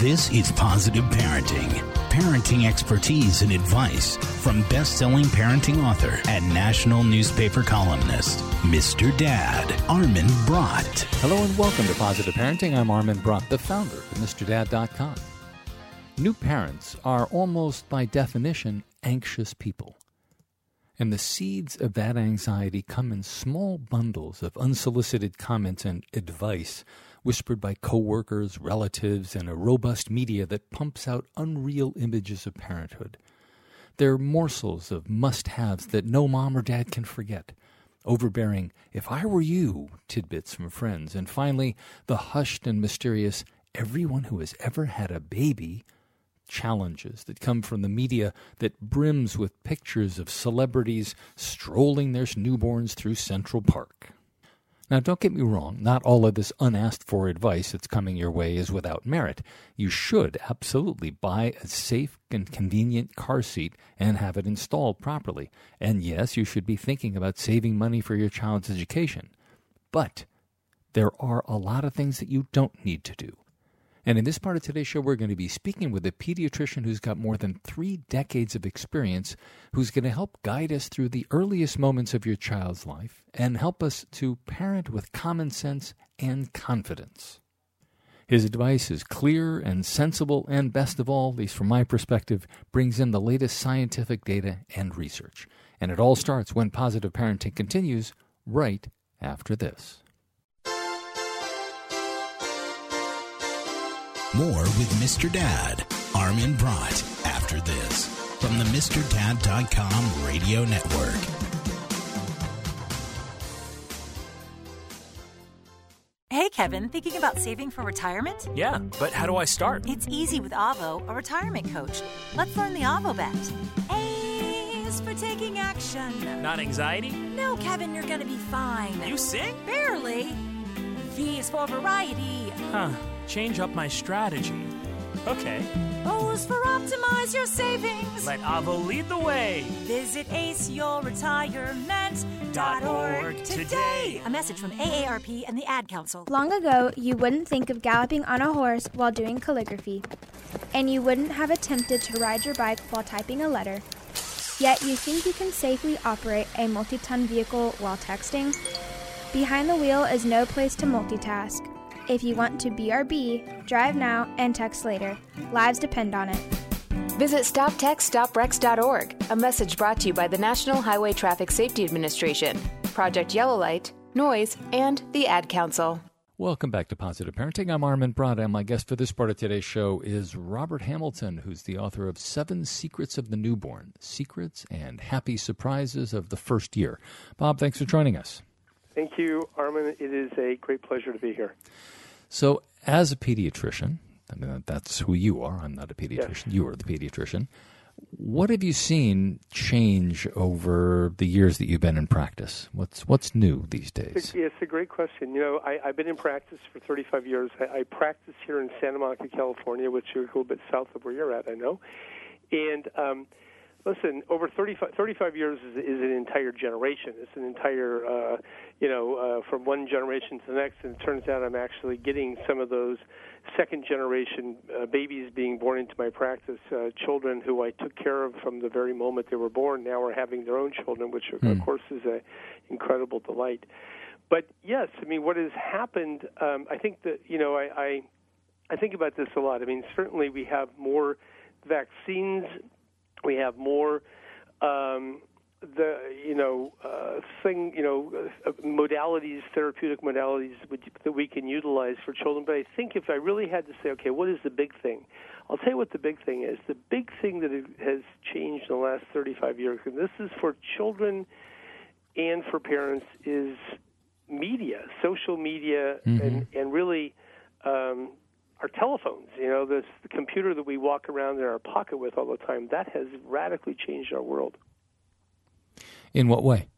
This is Positive Parenting. Parenting expertise and advice from best selling parenting author and national newspaper columnist, Mr. Dad, Armin Brott. Hello and welcome to Positive Parenting. I'm Armin Brott, the founder of MrDad.com. New parents are almost by definition anxious people. And the seeds of that anxiety come in small bundles of unsolicited comments and advice whispered by coworkers, relatives, and a robust media that pumps out unreal images of parenthood. They're morsels of must haves that no mom or dad can forget. Overbearing, if I were you, tidbits from friends. And finally, the hushed and mysterious, everyone who has ever had a baby challenges that come from the media that brims with pictures of celebrities strolling their newborns through Central Park. Now, don't get me wrong, not all of this unasked for advice that's coming your way is without merit. You should absolutely buy a safe and convenient car seat and have it installed properly. And yes, you should be thinking about saving money for your child's education. But there are a lot of things that you don't need to do. And in this part of today's show, we're going to be speaking with a pediatrician who's got more than three decades of experience, who's going to help guide us through the earliest moments of your child's life and help us to parent with common sense and confidence. His advice is clear and sensible, and best of all, at least from my perspective, brings in the latest scientific data and research. And it all starts when positive parenting continues right after this. More with Mr. Dad, Armin Brott, after this from the MrDad.com radio network. Hey, Kevin, thinking about saving for retirement? Yeah, but how do I start? It's easy with Avo, a retirement coach. Let's learn the Avo bet. A is for taking action. Not anxiety? No, Kevin, you're gonna be fine. You sing? Barely. V is for variety. Huh change up my strategy. Okay. O for optimize your savings. Let Avo lead the way. Visit aceyourretirement.org today. A message from AARP and the Ad Council. Long ago, you wouldn't think of galloping on a horse while doing calligraphy, and you wouldn't have attempted to ride your bike while typing a letter. Yet you think you can safely operate a multi ton vehicle while texting? Behind the wheel is no place to multitask. If you want to BRB, drive now and text later. Lives depend on it. Visit StopTextStopWrecks.org, a message brought to you by the National Highway Traffic Safety Administration, Project Yellow Light, NOYS, and the Ad Council. Welcome back to Positive Parenting. I'm Armin Brott, and my guest for this part of today's show is Robert Hamilton, who's the author of Seven Secrets of the Newborn Secrets and Happy Surprises of the First Year. Bob, thanks for joining us. Thank you, Armin. It is a great pleasure to be here. So, as a pediatrician, I mean, that's who you are. I'm not a pediatrician. Yes. You are the pediatrician. What have you seen change over the years that you've been in practice? What's what's new these days? It's, it's a great question. You know, I, have been in practice for 35 years. I, I practice here in Santa Monica, California, which is a little bit south of where you're at, I know. And um, listen, over 35, 35 years is, is, an entire generation. It's an entire, uh, you know, uh, from one generation to the next. And it turns out I'm actually getting some of those second generation uh, babies being born into my practice, uh, children who I took care of from the very moment they were born, now are having their own children, which mm. of hmm. course is an incredible delight. But yes, I mean, what has happened? Um, I think that you know, I, I I think about this a lot. I mean, certainly we have more vaccines we have more um, the you know uh, thing you know uh, modalities, therapeutic modalities that we can utilize for children. But I think if I really had to say, okay, what is the big thing? I'll tell you what the big thing is. The big thing that has changed in the last 35 years, and this is for children and for parents, is media, social media, mm-hmm. and and really um, our telephones, you know, this the computer that we walk around in our pocket with all the time, that has radically changed our world. In what way?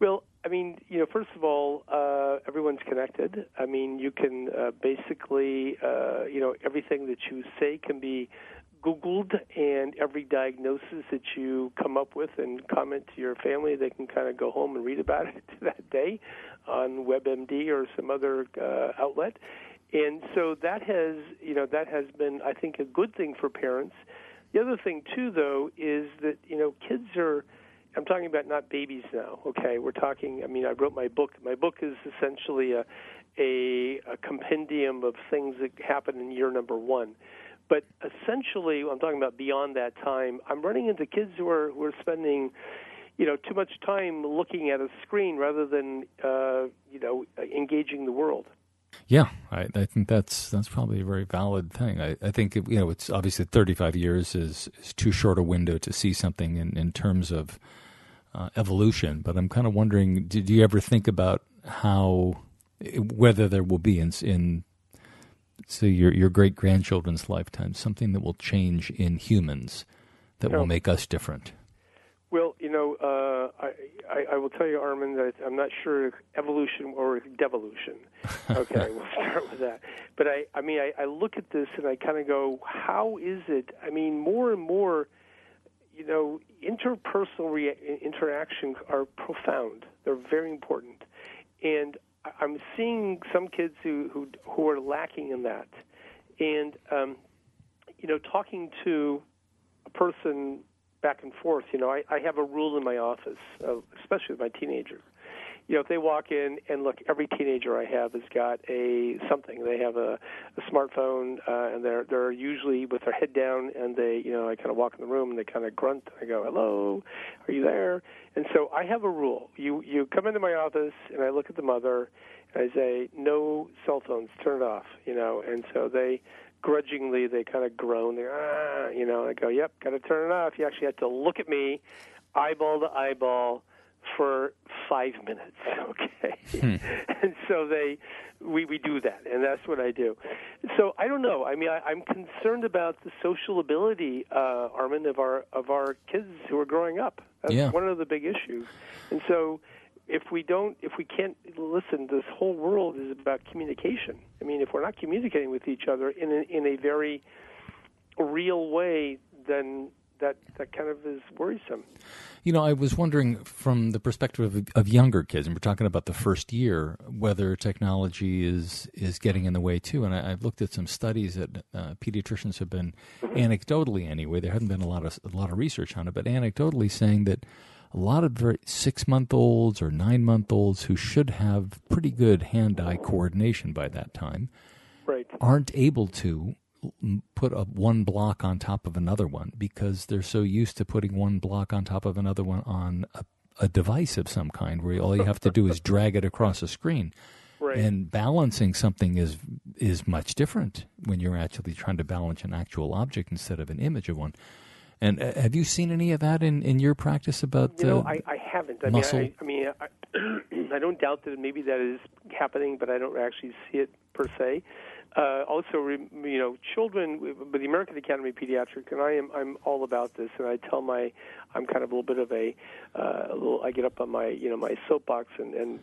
Well, I mean, you know, first of all, uh, everyone's connected. I mean, you can uh, basically, uh, you know, everything that you say can be Googled, and every diagnosis that you come up with and comment to your family, they can kind of go home and read about it that day on WebMD or some other uh, outlet and so that has you know that has been I think a good thing for parents. The other thing too, though, is that you know kids are. I'm talking about not babies now. Okay, we're talking. I mean, I wrote my book. My book is essentially a a, a compendium of things that happen in year number one. But essentially, I'm talking about beyond that time. I'm running into kids who are who are spending, you know, too much time looking at a screen rather than, uh, you know, engaging the world. Yeah, I, I, think that's that's probably a very valid thing. I, I think you know it's obviously 35 years is, is too short a window to see something in, in terms of uh, evolution. But I'm kind of wondering, did you ever think about how whether there will be in, in say your your great grandchildren's lifetime something that will change in humans that will make us different? Well, you know, uh, I, I, I will tell you, Armin, that I'm not sure if evolution or devolution. Okay, we'll start with that. But I, I mean, I, I look at this and I kind of go, how is it? I mean, more and more, you know, interpersonal rea- interactions are profound. They're very important, and I'm seeing some kids who who who are lacking in that, and um, you know, talking to a person back and forth. You know, I, I have a rule in my office, uh, especially with my teenagers. You know, if they walk in and look, every teenager I have has got a something. They have a, a smartphone, uh, and they're they're usually with their head down, and they, you know, I kind of walk in the room and they kind of grunt. I go, "Hello, are you there?" And so I have a rule. You you come into my office, and I look at the mother, and I say, "No cell phones, turn it off." You know, and so they grudgingly they kind of groan. They ah, you know, and I go, "Yep, got to turn it off." You actually have to look at me, eyeball to eyeball, for five minutes. Okay, hmm. and so they, we we do that, and that's what I do. So I don't know. I mean, I, I'm concerned about the social ability, uh, Armin, of our of our kids who are growing up. That's yeah. one of the big issues, and so if we don't if we can't listen this whole world is about communication i mean if we're not communicating with each other in a, in a very real way then that that kind of is worrisome you know i was wondering from the perspective of, of younger kids and we're talking about the first year whether technology is is getting in the way too and I, have looked at some studies that uh, pediatricians have been mm-hmm. anecdotally anyway there hasn't been a lot of a lot of research on it but anecdotally saying that a lot of very six month olds or nine month olds who should have pretty good hand eye coordination by that time right. aren't able to put a one block on top of another one because they're so used to putting one block on top of another one on a, a device of some kind where all you have to do is drag it across a screen. Right. And balancing something is is much different when you're actually trying to balance an actual object instead of an image of one. And uh, have you seen any of that in, in your practice about you know, I, I haven't. I muscle? mean, I, I mean, I, I don't doubt that maybe that is happening, but I don't actually see it per se. Uh, also, you know, children with the American Academy of Pediatrics, and I am I'm all about this, and I tell my I'm kind of a little bit of a, uh, a little I get up on my you know my soapbox and and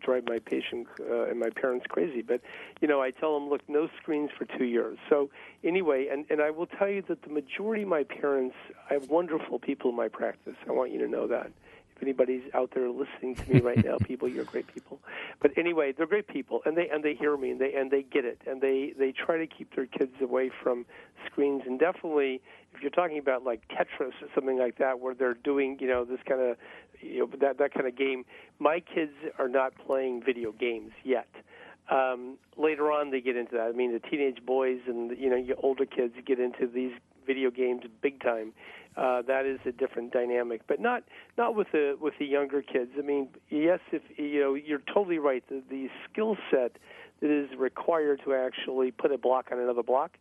drive my patient uh, and my parents crazy. But you know, I tell them, look, no screens for two years. So anyway, and and I will tell you that the majority of my parents, I have wonderful people in my practice. I want you to know that. If anybody's out there listening to me right now, people, you're great people. But anyway, they're great people, and they and they hear me, and they and they get it, and they they try to keep their kids away from screens, and definitely if you're talking about like Tetris or something like that, where they're doing you know this kind of you know that that kind of game. My kids are not playing video games yet. Um, later on, they get into that. I mean, the teenage boys and you know your older kids get into these video games big time. Uh, that is a different dynamic, but not not with the with the younger kids. I mean, yes, if you know, you're totally right. The, the skill set that is required to actually put a block on another block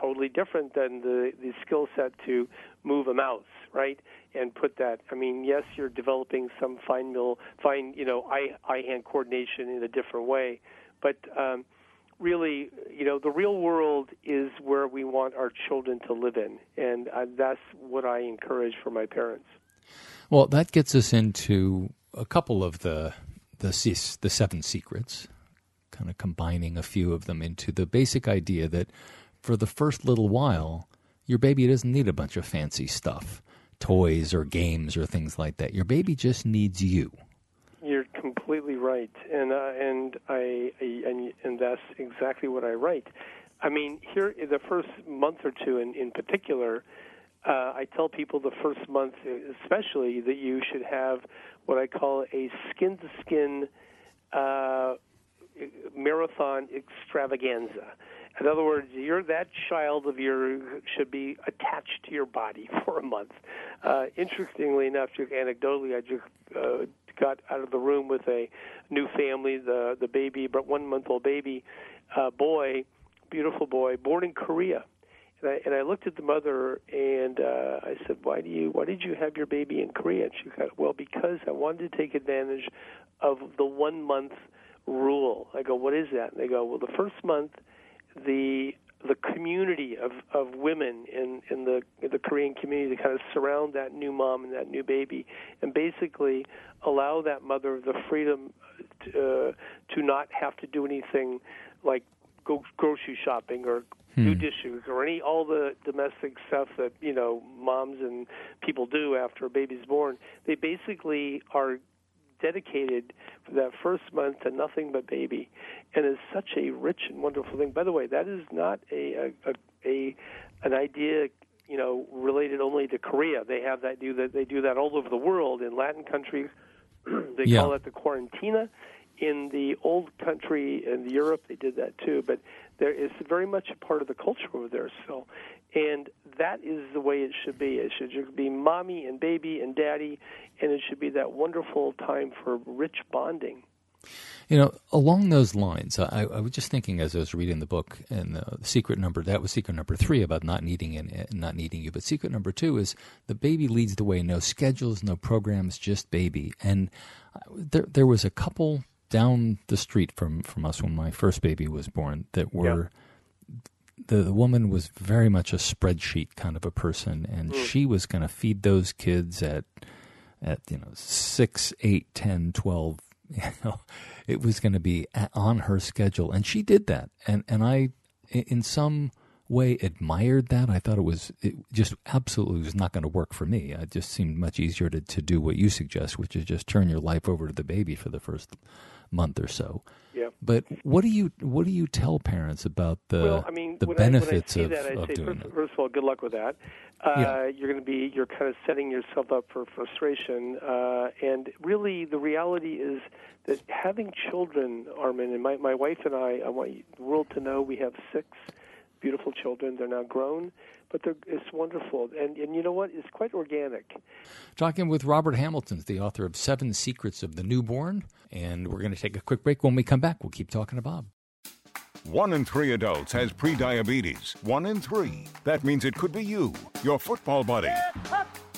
totally different than the the skill set to move a mouse, right? And put that. I mean, yes, you're developing some fine mill, fine, you know, eye eye hand coordination in a different way, but um, really, you know, the real world is where we want our children to live in, and uh, that's what I encourage for my parents. Well, that gets us into a couple of the the the seven secrets, kind of combining a few of them into the basic idea that for the first little while, your baby doesn't need a bunch of fancy stuff, toys or games or things like that. Your baby just needs you. Completely right, and uh, and I, I and, and and that's exactly what I write. I mean, here the first month or two, in in particular, uh, I tell people the first month, especially, that you should have what I call a skin to skin marathon extravaganza. In other words, you're that child of your should be attached to your body for a month. Uh, interestingly enough, just anecdotally, I just uh, got out of the room with a new family, the the baby, but one month old baby, uh, boy, beautiful boy, born in Korea. And I, and I looked at the mother and uh, I said, "Why do you? Why did you have your baby in Korea?" And she said, "Well, because I wanted to take advantage of the one month rule." I go, "What is that?" And they go, "Well, the first month, the the community of, of women in, in the in the Korean community to kind of surround that new mom and that new baby, and basically allow that mother the freedom to, uh, to not have to do anything like go grocery shopping or hmm. do dishes or any all the domestic stuff that you know moms and people do after a baby's born. They basically are dedicated for that first month to nothing but baby, and is such a rich and wonderful thing. By the way, that is not a a, a an idea you know related only to Korea. They have that do that they do that all over the world in Latin countries. they yeah. call it the quarantina. In the old country in Europe, they did that too. But there is very much a part of the culture over there still, and that is the way it should be. It should be mommy and baby and daddy, and it should be that wonderful time for rich bonding. You know, along those lines, I, I, was just thinking as I was reading the book, and uh, the secret number that was secret number three about not needing and uh, not needing you. But secret number two is the baby leads the way. No schedules, no programs, just baby. And uh, there, there was a couple down the street from from us when my first baby was born that were. The, the woman was very much a spreadsheet kind of a person, and mm. she was going to feed those kids at at you know six, eight, ten, twelve you know, it was going to be on her schedule, and she did that. And and I, in some way, admired that. I thought it was it just absolutely was not going to work for me. It just seemed much easier to to do what you suggest, which is just turn your life over to the baby for the first month or so. Yeah. But what do you what do you tell parents about the well, I mean, the when benefits I, of, that, I of say, doing first? First of all, good luck with that. Uh, yeah. You're going to be you're kind of setting yourself up for frustration, uh, and really the reality is that having children, Armin, and my my wife and I, I want the world to know we have six beautiful children. They're now grown but it's wonderful. And and you know what? It's quite organic. Talking with Robert Hamilton, the author of Seven Secrets of the Newborn, and we're going to take a quick break. When we come back, we'll keep talking to Bob. One in three adults has prediabetes. One in three. That means it could be you, your football buddy,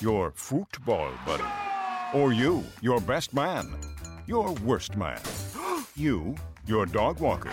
your football buddy, or you, your best man, your worst man, you, your dog walker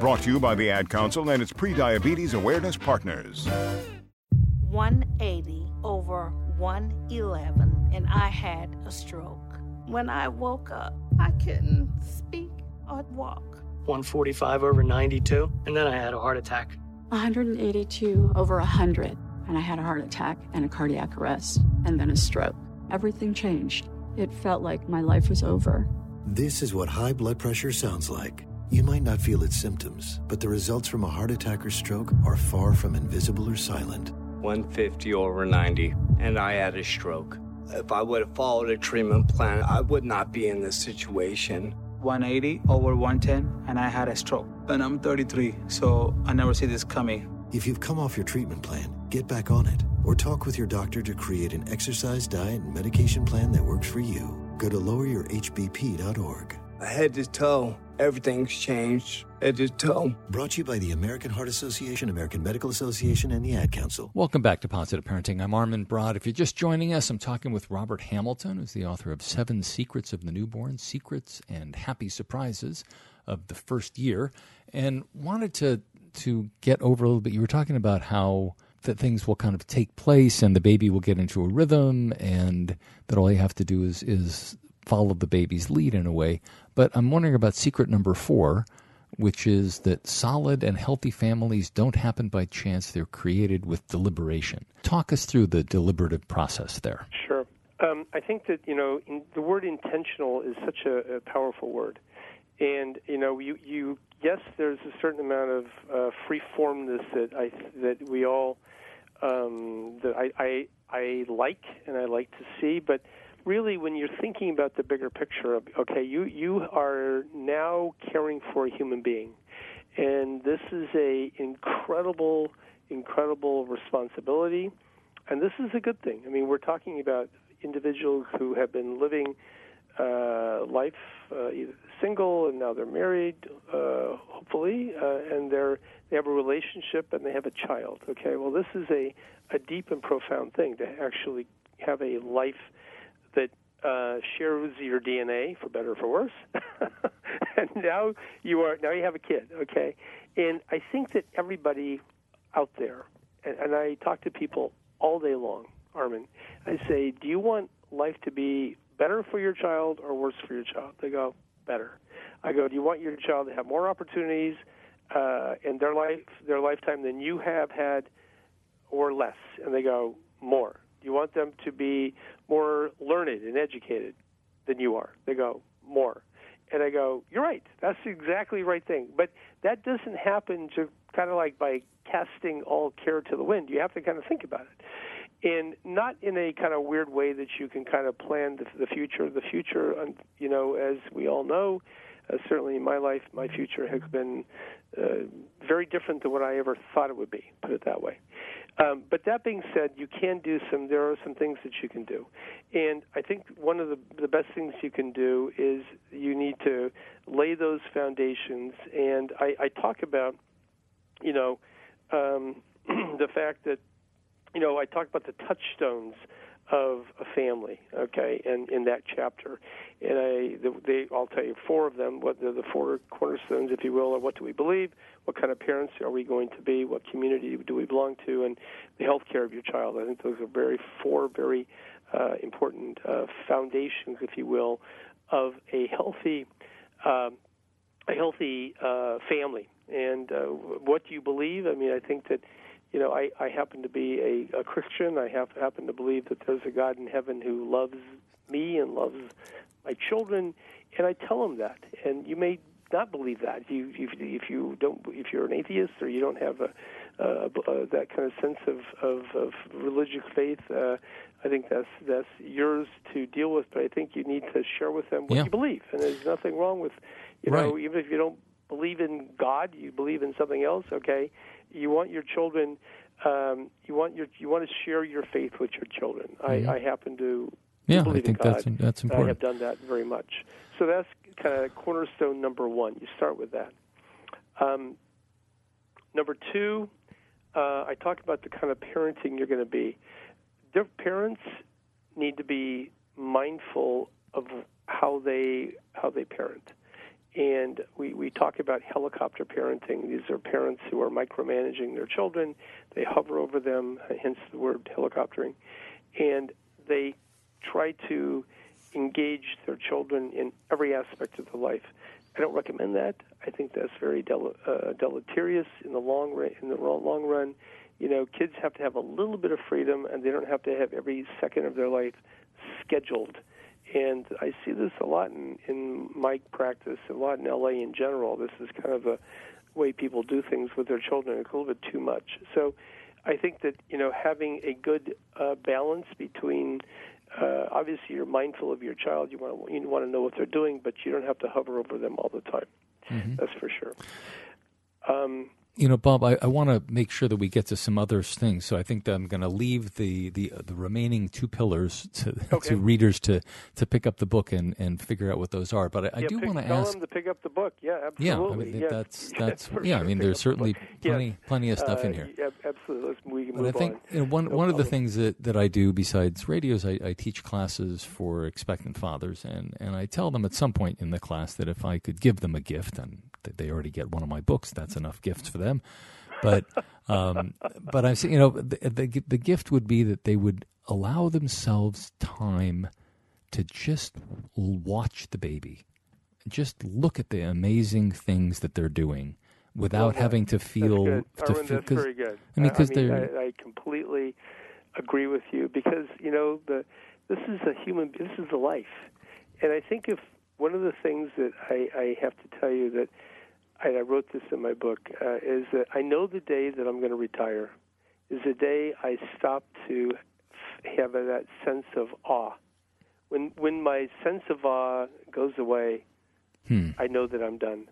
Brought to you by the Ad Council and its Prediabetes Awareness Partners. 180 over 111, and I had a stroke. When I woke up, I couldn't speak or walk. 145 over 92, and then I had a heart attack. 182 over 100, and I had a heart attack and a cardiac arrest, and then a stroke. Everything changed. It felt like my life was over. This is what high blood pressure sounds like. You might not feel its symptoms, but the results from a heart attack or stroke are far from invisible or silent. 150 over 90, and I had a stroke. If I would have followed a treatment plan, I would not be in this situation. 180 over 110, and I had a stroke. And I'm 33, so I never see this coming. If you've come off your treatment plan, get back on it or talk with your doctor to create an exercise, diet, and medication plan that works for you. Go to loweryourhbp.org. head to toe. Everything's changed head to toe. Brought to you by the American Heart Association, American Medical Association, and the Ad Council. Welcome back to Positive Parenting. I'm Armin Brott. If you're just joining us, I'm talking with Robert Hamilton, who's the author of Seven Secrets of the Newborn Secrets and Happy Surprises of the First Year, and wanted to to get over a little bit. You were talking about how that things will kind of take place and the baby will get into a rhythm and that all you have to do is is follow the baby's lead in a way. But I'm wondering about secret number four, which is that solid and healthy families don't happen by chance, they're created with deliberation. Talk us through the deliberative process there. Sure. Um, I think that, you know, in, the word intentional is such a, a powerful word. And, you know, you, you yes, there's a certain amount of uh, free formness that I that we all um, that I, I I like and I like to see, but really when you're thinking about the bigger picture of okay you you are now caring for a human being and this is a incredible incredible responsibility and this is a good thing. I mean we're talking about individuals who have been living uh, life uh, either single and now they're married uh, hopefully uh, and they're they have a relationship and they have a child okay? Well this is a a deep and profound thing to actually have a life that uh, shares your DNA for better or for worse. and now you are now you have a kid, okay? And I think that everybody out there, and, and I talk to people all day long, Armin. I say, do you want life to be better for your child or worse for your child? They go, better. I go, do you want your child to have more opportunities uh, in their life, their lifetime than you have had, or less? And they go, more. Do you want them to be more learned and educated than you are? They go, more. And I go, you're right. That's the exactly right thing. But that doesn't happen to kind of like by casting all care to the wind. You have to kind of think about it. And not in a kind of weird way that you can kind of plan the, the future. The future, you know, as we all know, uh, certainly my life, my future has been uh, very different than what I ever thought it would be. Put it that way. Um, but that being said, you can do some. There are some things that you can do, and I think one of the the best things you can do is you need to lay those foundations. And I, I talk about, you know, um, the fact that, you know, I talk about the touchstones of a family, okay, and in that chapter, and I they I'll tell you four of them. What the, the four cornerstones, if you will, are what do we believe, what kind of parents are we going to be, what community do we belong to, and the health care of your child. I think those are very four very uh, important uh, foundations, if you will, of a healthy uh, a healthy uh, family. And uh, what do you believe? I mean, I think that you know, I, I happen to be a, a Christian. I have happen to believe that there's a God in heaven who loves me and loves my children, and I tell them that. And you may not believe that. If you if, if you don't if you're an atheist or you don't have a, a, a that kind of sense of of, of religious faith, uh, I think that's that's yours to deal with. But I think you need to share with them what Yeah. you believe, and there's nothing wrong with you know Right. even if you don't believe in God, you believe in something else. Okay, you want your children. Um, you want your you want to share your faith with your children. Mhm. I, I happen to Yeah, I think in God. that's- that's and I important. have done that very much. So that's kind of cornerstone number one. You start with that. Um, number two, uh, I talk about the kind of parenting you're going to be. Their parents need to be mindful of how they how they parent. And we, we talk about helicopter parenting. These are parents who are micromanaging their children. They hover over them, hence the word helicoptering. And they try to engage their children in every aspect of their life. I don't recommend that. I think that's very del- uh, deleterious in the long run. In the long run, you know, kids have to have a little bit of freedom, and they don't have to have every second of their life scheduled. And I see this a lot in, in my practice, a lot in LA in general. This is kind of a way people do things with their children. It's a little bit too much. So I think that you know having a good uh, balance between uh, obviously you're mindful of your child. You want you want to know what they're doing, but you don't have to hover over them all the time. Mm-hmm. That's for sure. Um, You know, Bob, I, I want to make sure that we get to some other things. So I think that I'm going to leave the, the the remaining two pillars to, Okay. to readers to, to pick up the book and, and figure out what those are. But I, I do want to ask. them to pick up the book. Yeah, absolutely. Yeah, I mean yeah. that's that's yeah. I mean, there's certainly plenty Yes. plenty of stuff in Uh, here. Yeah, absolutely. Let's, we can But I move think on. you know, one No one of the things that, that I do besides radios, I, I teach classes for expectant fathers, and, and I tell them at some point in the class that if I could give them a gift, and they already get one of my books, that's enough gifts for them. But um, but I say, you know, the, the the gift would be that they would allow themselves time to just watch the baby, just look at the amazing things that they're doing without Well, having to feel to. Feel that's very good. I mean, because I, they're I, I completely agree with you because you know the this is a human. This is a life, and I think if one of the things that I, I have to tell you that I, I wrote this in my book uh, is that I know the day that I'm going to retire is the day I stop to have that sense of awe. When when my sense of awe goes away, Hmm. I know that I'm done.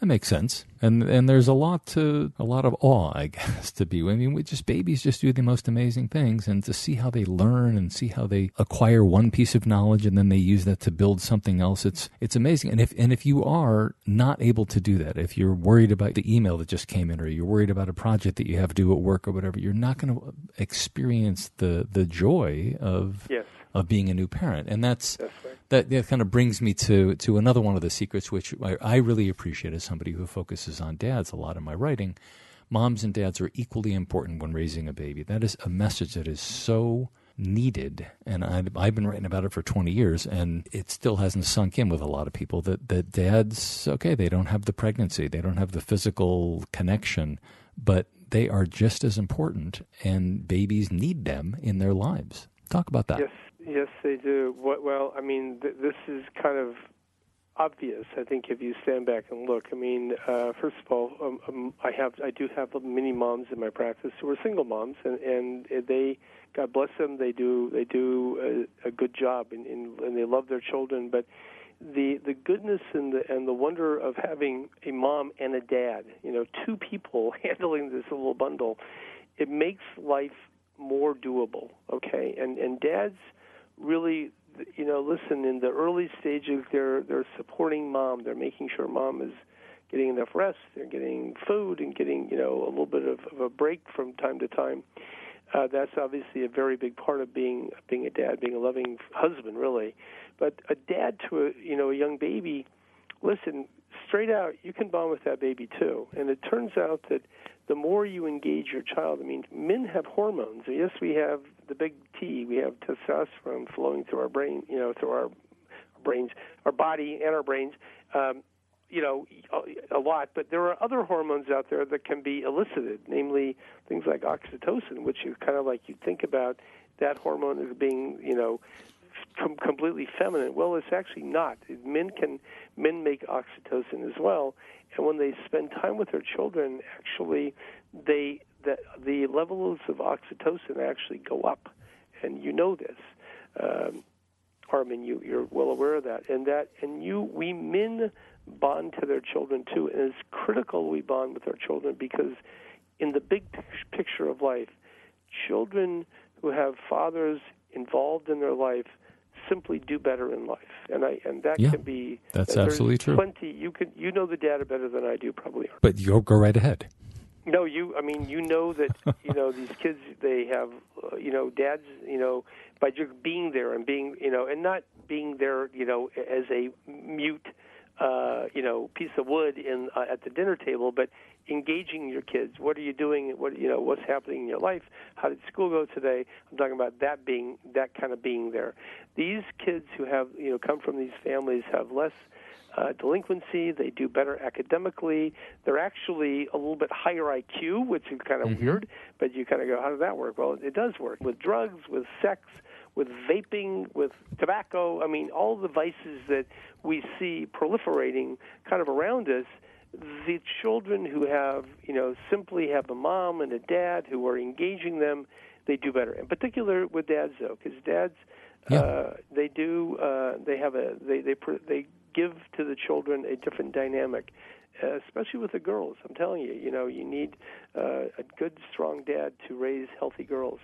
That makes sense, and and there's a lot to a lot of awe, I guess, to be. I mean, we just babies just do the most amazing things, and to see how they learn and see how they acquire one piece of knowledge and then they use that to build something else. It's it's amazing. And if and if you are not able to do that, if you're worried about the email that just came in, or you're worried about a project that you have to do at work or whatever, you're not going to experience the the joy of Yes. of being a new parent, and that's, That's right. That that kind of brings me to to another one of the secrets, which I, I really appreciate as somebody who focuses on dads a lot in my writing. Moms and dads are equally important when raising a baby. That is a message that is so needed, and I, I've been writing about it for 20 years, and it still hasn't sunk in with a lot of people that that dads, okay, they don't have the pregnancy, they don't have the physical connection, but they are just as important, and babies need them in their lives. Talk about that. Yes, yes, they do. What, well, I mean, th- this is kind of obvious. I think if you stand back and look. I mean, uh, first of all, um, um, I have, I do have many moms in my practice who are single moms, and and they, God bless them, they do, they do a, a good job, and, and and they love their children, but. The the goodness and the and the wonder of having a mom and a dad, you know, two people handling this little bundle, it makes life more doable. Okay, and and dads really you know listen in the early stages they're they're supporting mom. They're making sure mom is getting enough rest. They're getting food and getting you know a little bit of, of a break from time to time. Uh, that's obviously a very big part of being being a dad being a loving husband really. But a dad to a you know a young baby listen straight out you can bond with that baby too. And it turns out that the more you engage your child i mean men have hormones. Yes we have the big t we have testosterone flowing through our brain you know through our brains our body and our brains um, you know a, lot but there are other hormones out there that can be elicited namely things like oxytocin which is kind of like you think about that hormone as being you know com- completely feminine. Well, it's actually not. Men can men make oxytocin as well, and when they spend time with their children, actually, they the the levels of oxytocin actually go up, and you know this. Um, Armin, you you're well aware of that, and that and you we men bond to their children too, and it's critical we bond with our children because in the big picture of life, children who have fathers involved in their life simply do better in life, and I and that Yeah, can be that's absolutely true. Plenty you can you know the data better than I do probably. But you go right ahead. No, you. I mean, you know that you know these kids. They have, uh, you know, dads. You know, by just being there and being, you know, and not being there, you know, as a mute, uh, you know, piece of wood in uh, at the dinner table, but engaging your kids. What are you doing? What you know? What's happening in your life? How did school go today? I'm talking about that being that kind of being there. These kids who have, you know, come from these families have less uh, delinquency. They do better academically. They're actually a little bit higher IQ, which is kind of Mm-hmm. weird. But you kind of go, how does that work? Well, it does work with drugs, with sex, with vaping, with tobacco. I mean, all the vices that we see proliferating kind of around us. The children who have, you know, simply have a mom and a dad who are engaging them, they do better. In particular with dads, though, because dads, uh, they do, uh, they have a, they they they give to the children a different dynamic. especially with the girls. I'm telling you, you know, you need uh, a good, strong dad to raise healthy girls.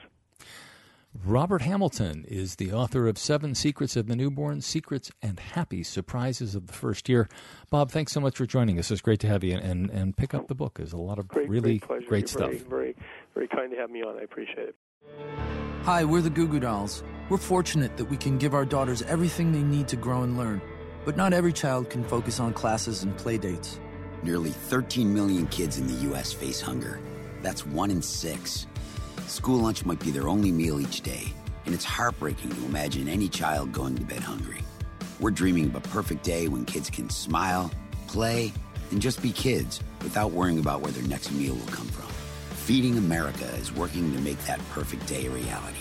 Robert Hamilton is the author of Seven Secrets of the Newborn, Secrets and Happy Surprises of the First Year. Bob, thanks so much for joining us. It's great to have you and, and pick up the book. There's a lot of great, really great, great stuff. Very, very, very kind to have me on. I appreciate it. Hi, we're the Goo Goo Dolls. We're fortunate that we can give our daughters everything they need to grow and learn. But not every child can focus on classes and play dates. Nearly 13 million kids in the U.S. face hunger. That's one in six. School lunch might be their only meal each day, and it's heartbreaking to imagine any child going to bed hungry. We're dreaming of a perfect day when kids can smile, play, and just be kids without worrying about where their next meal will come from. Feeding America is working to make that perfect day a reality.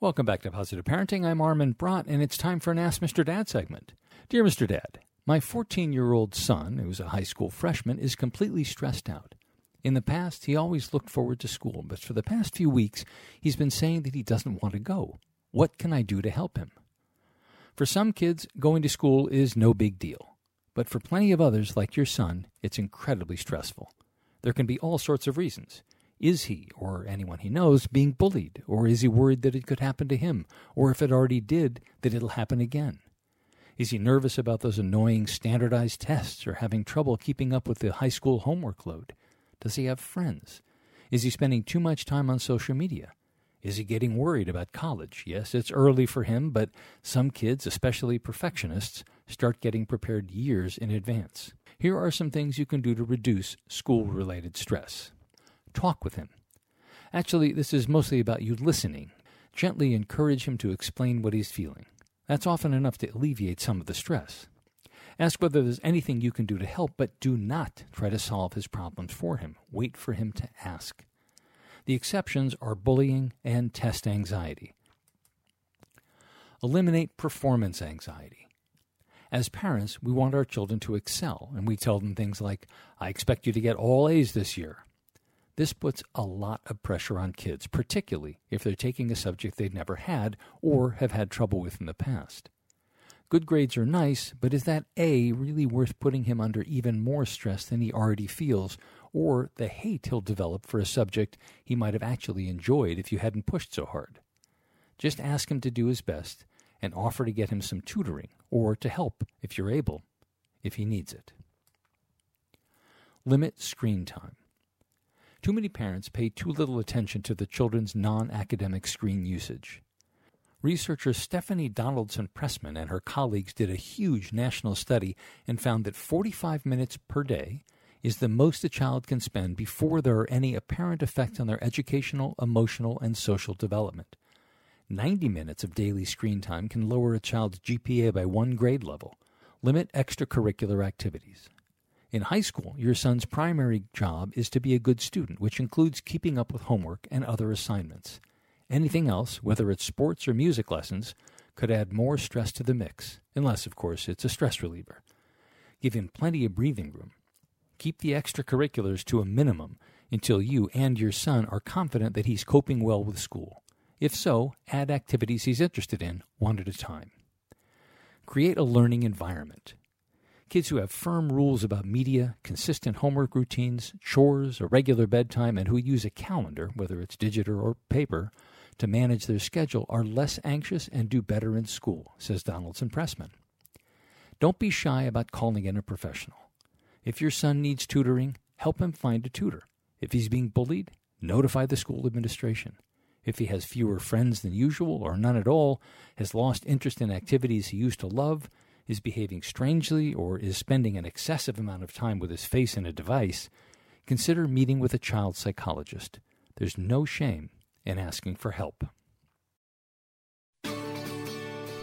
Welcome back to Positive Parenting. I'm Armin Brott, and it's time for an Ask Mr. Dad segment. Dear Mr. Dad, my 14 year old son, who's a high school freshman, is completely stressed out. In the past, he always looked forward to school, but for the past few weeks, he's been saying that he doesn't want to go. What can I do to help him? For some kids, going to school is no big deal. But for plenty of others, like your son, it's incredibly stressful. There can be all sorts of reasons. Is he, or anyone he knows, being bullied? Or is he worried that it could happen to him? Or if it already did, that it'll happen again? Is he nervous about those annoying standardized tests or having trouble keeping up with the high school homework load? Does he have friends? Is he spending too much time on social media? Is he getting worried about college? Yes, it's early for him, but some kids, especially perfectionists, start getting prepared years in advance. Here are some things you can do to reduce school related stress. Talk with him. Actually, this is mostly about you listening. Gently encourage him to explain what he's feeling. That's often enough to alleviate some of the stress. Ask whether there's anything you can do to help, but do not try to solve his problems for him. Wait for him to ask. The exceptions are bullying and test anxiety. Eliminate performance anxiety. As parents, we want our children to excel, and we tell them things like, I expect you to get all A's this year. This puts a lot of pressure on kids, particularly if they're taking a subject they've never had or have had trouble with in the past. Good grades are nice, but is that A really worth putting him under even more stress than he already feels, or the hate he'll develop for a subject he might have actually enjoyed if you hadn't pushed so hard? Just ask him to do his best and offer to get him some tutoring or to help if you're able, if he needs it. Limit screen time. Too many parents pay too little attention to the children's non academic screen usage. Researcher Stephanie Donaldson Pressman and her colleagues did a huge national study and found that 45 minutes per day is the most a child can spend before there are any apparent effects on their educational, emotional, and social development. 90 minutes of daily screen time can lower a child's GPA by one grade level. Limit extracurricular activities. In high school, your son's primary job is to be a good student, which includes keeping up with homework and other assignments. Anything else, whether it's sports or music lessons, could add more stress to the mix, unless, of course, it's a stress reliever. Give him plenty of breathing room. Keep the extracurriculars to a minimum until you and your son are confident that he's coping well with school. If so, add activities he's interested in, one at a time. Create a learning environment. Kids who have firm rules about media, consistent homework routines, chores, a regular bedtime, and who use a calendar, whether it's digital or paper, to manage their schedule are less anxious and do better in school, says Donaldson Pressman. Don't be shy about calling in a professional. If your son needs tutoring, help him find a tutor. If he's being bullied, notify the school administration. If he has fewer friends than usual or none at all, has lost interest in activities he used to love, is behaving strangely, or is spending an excessive amount of time with his face in a device, consider meeting with a child psychologist. There's no shame in asking for help.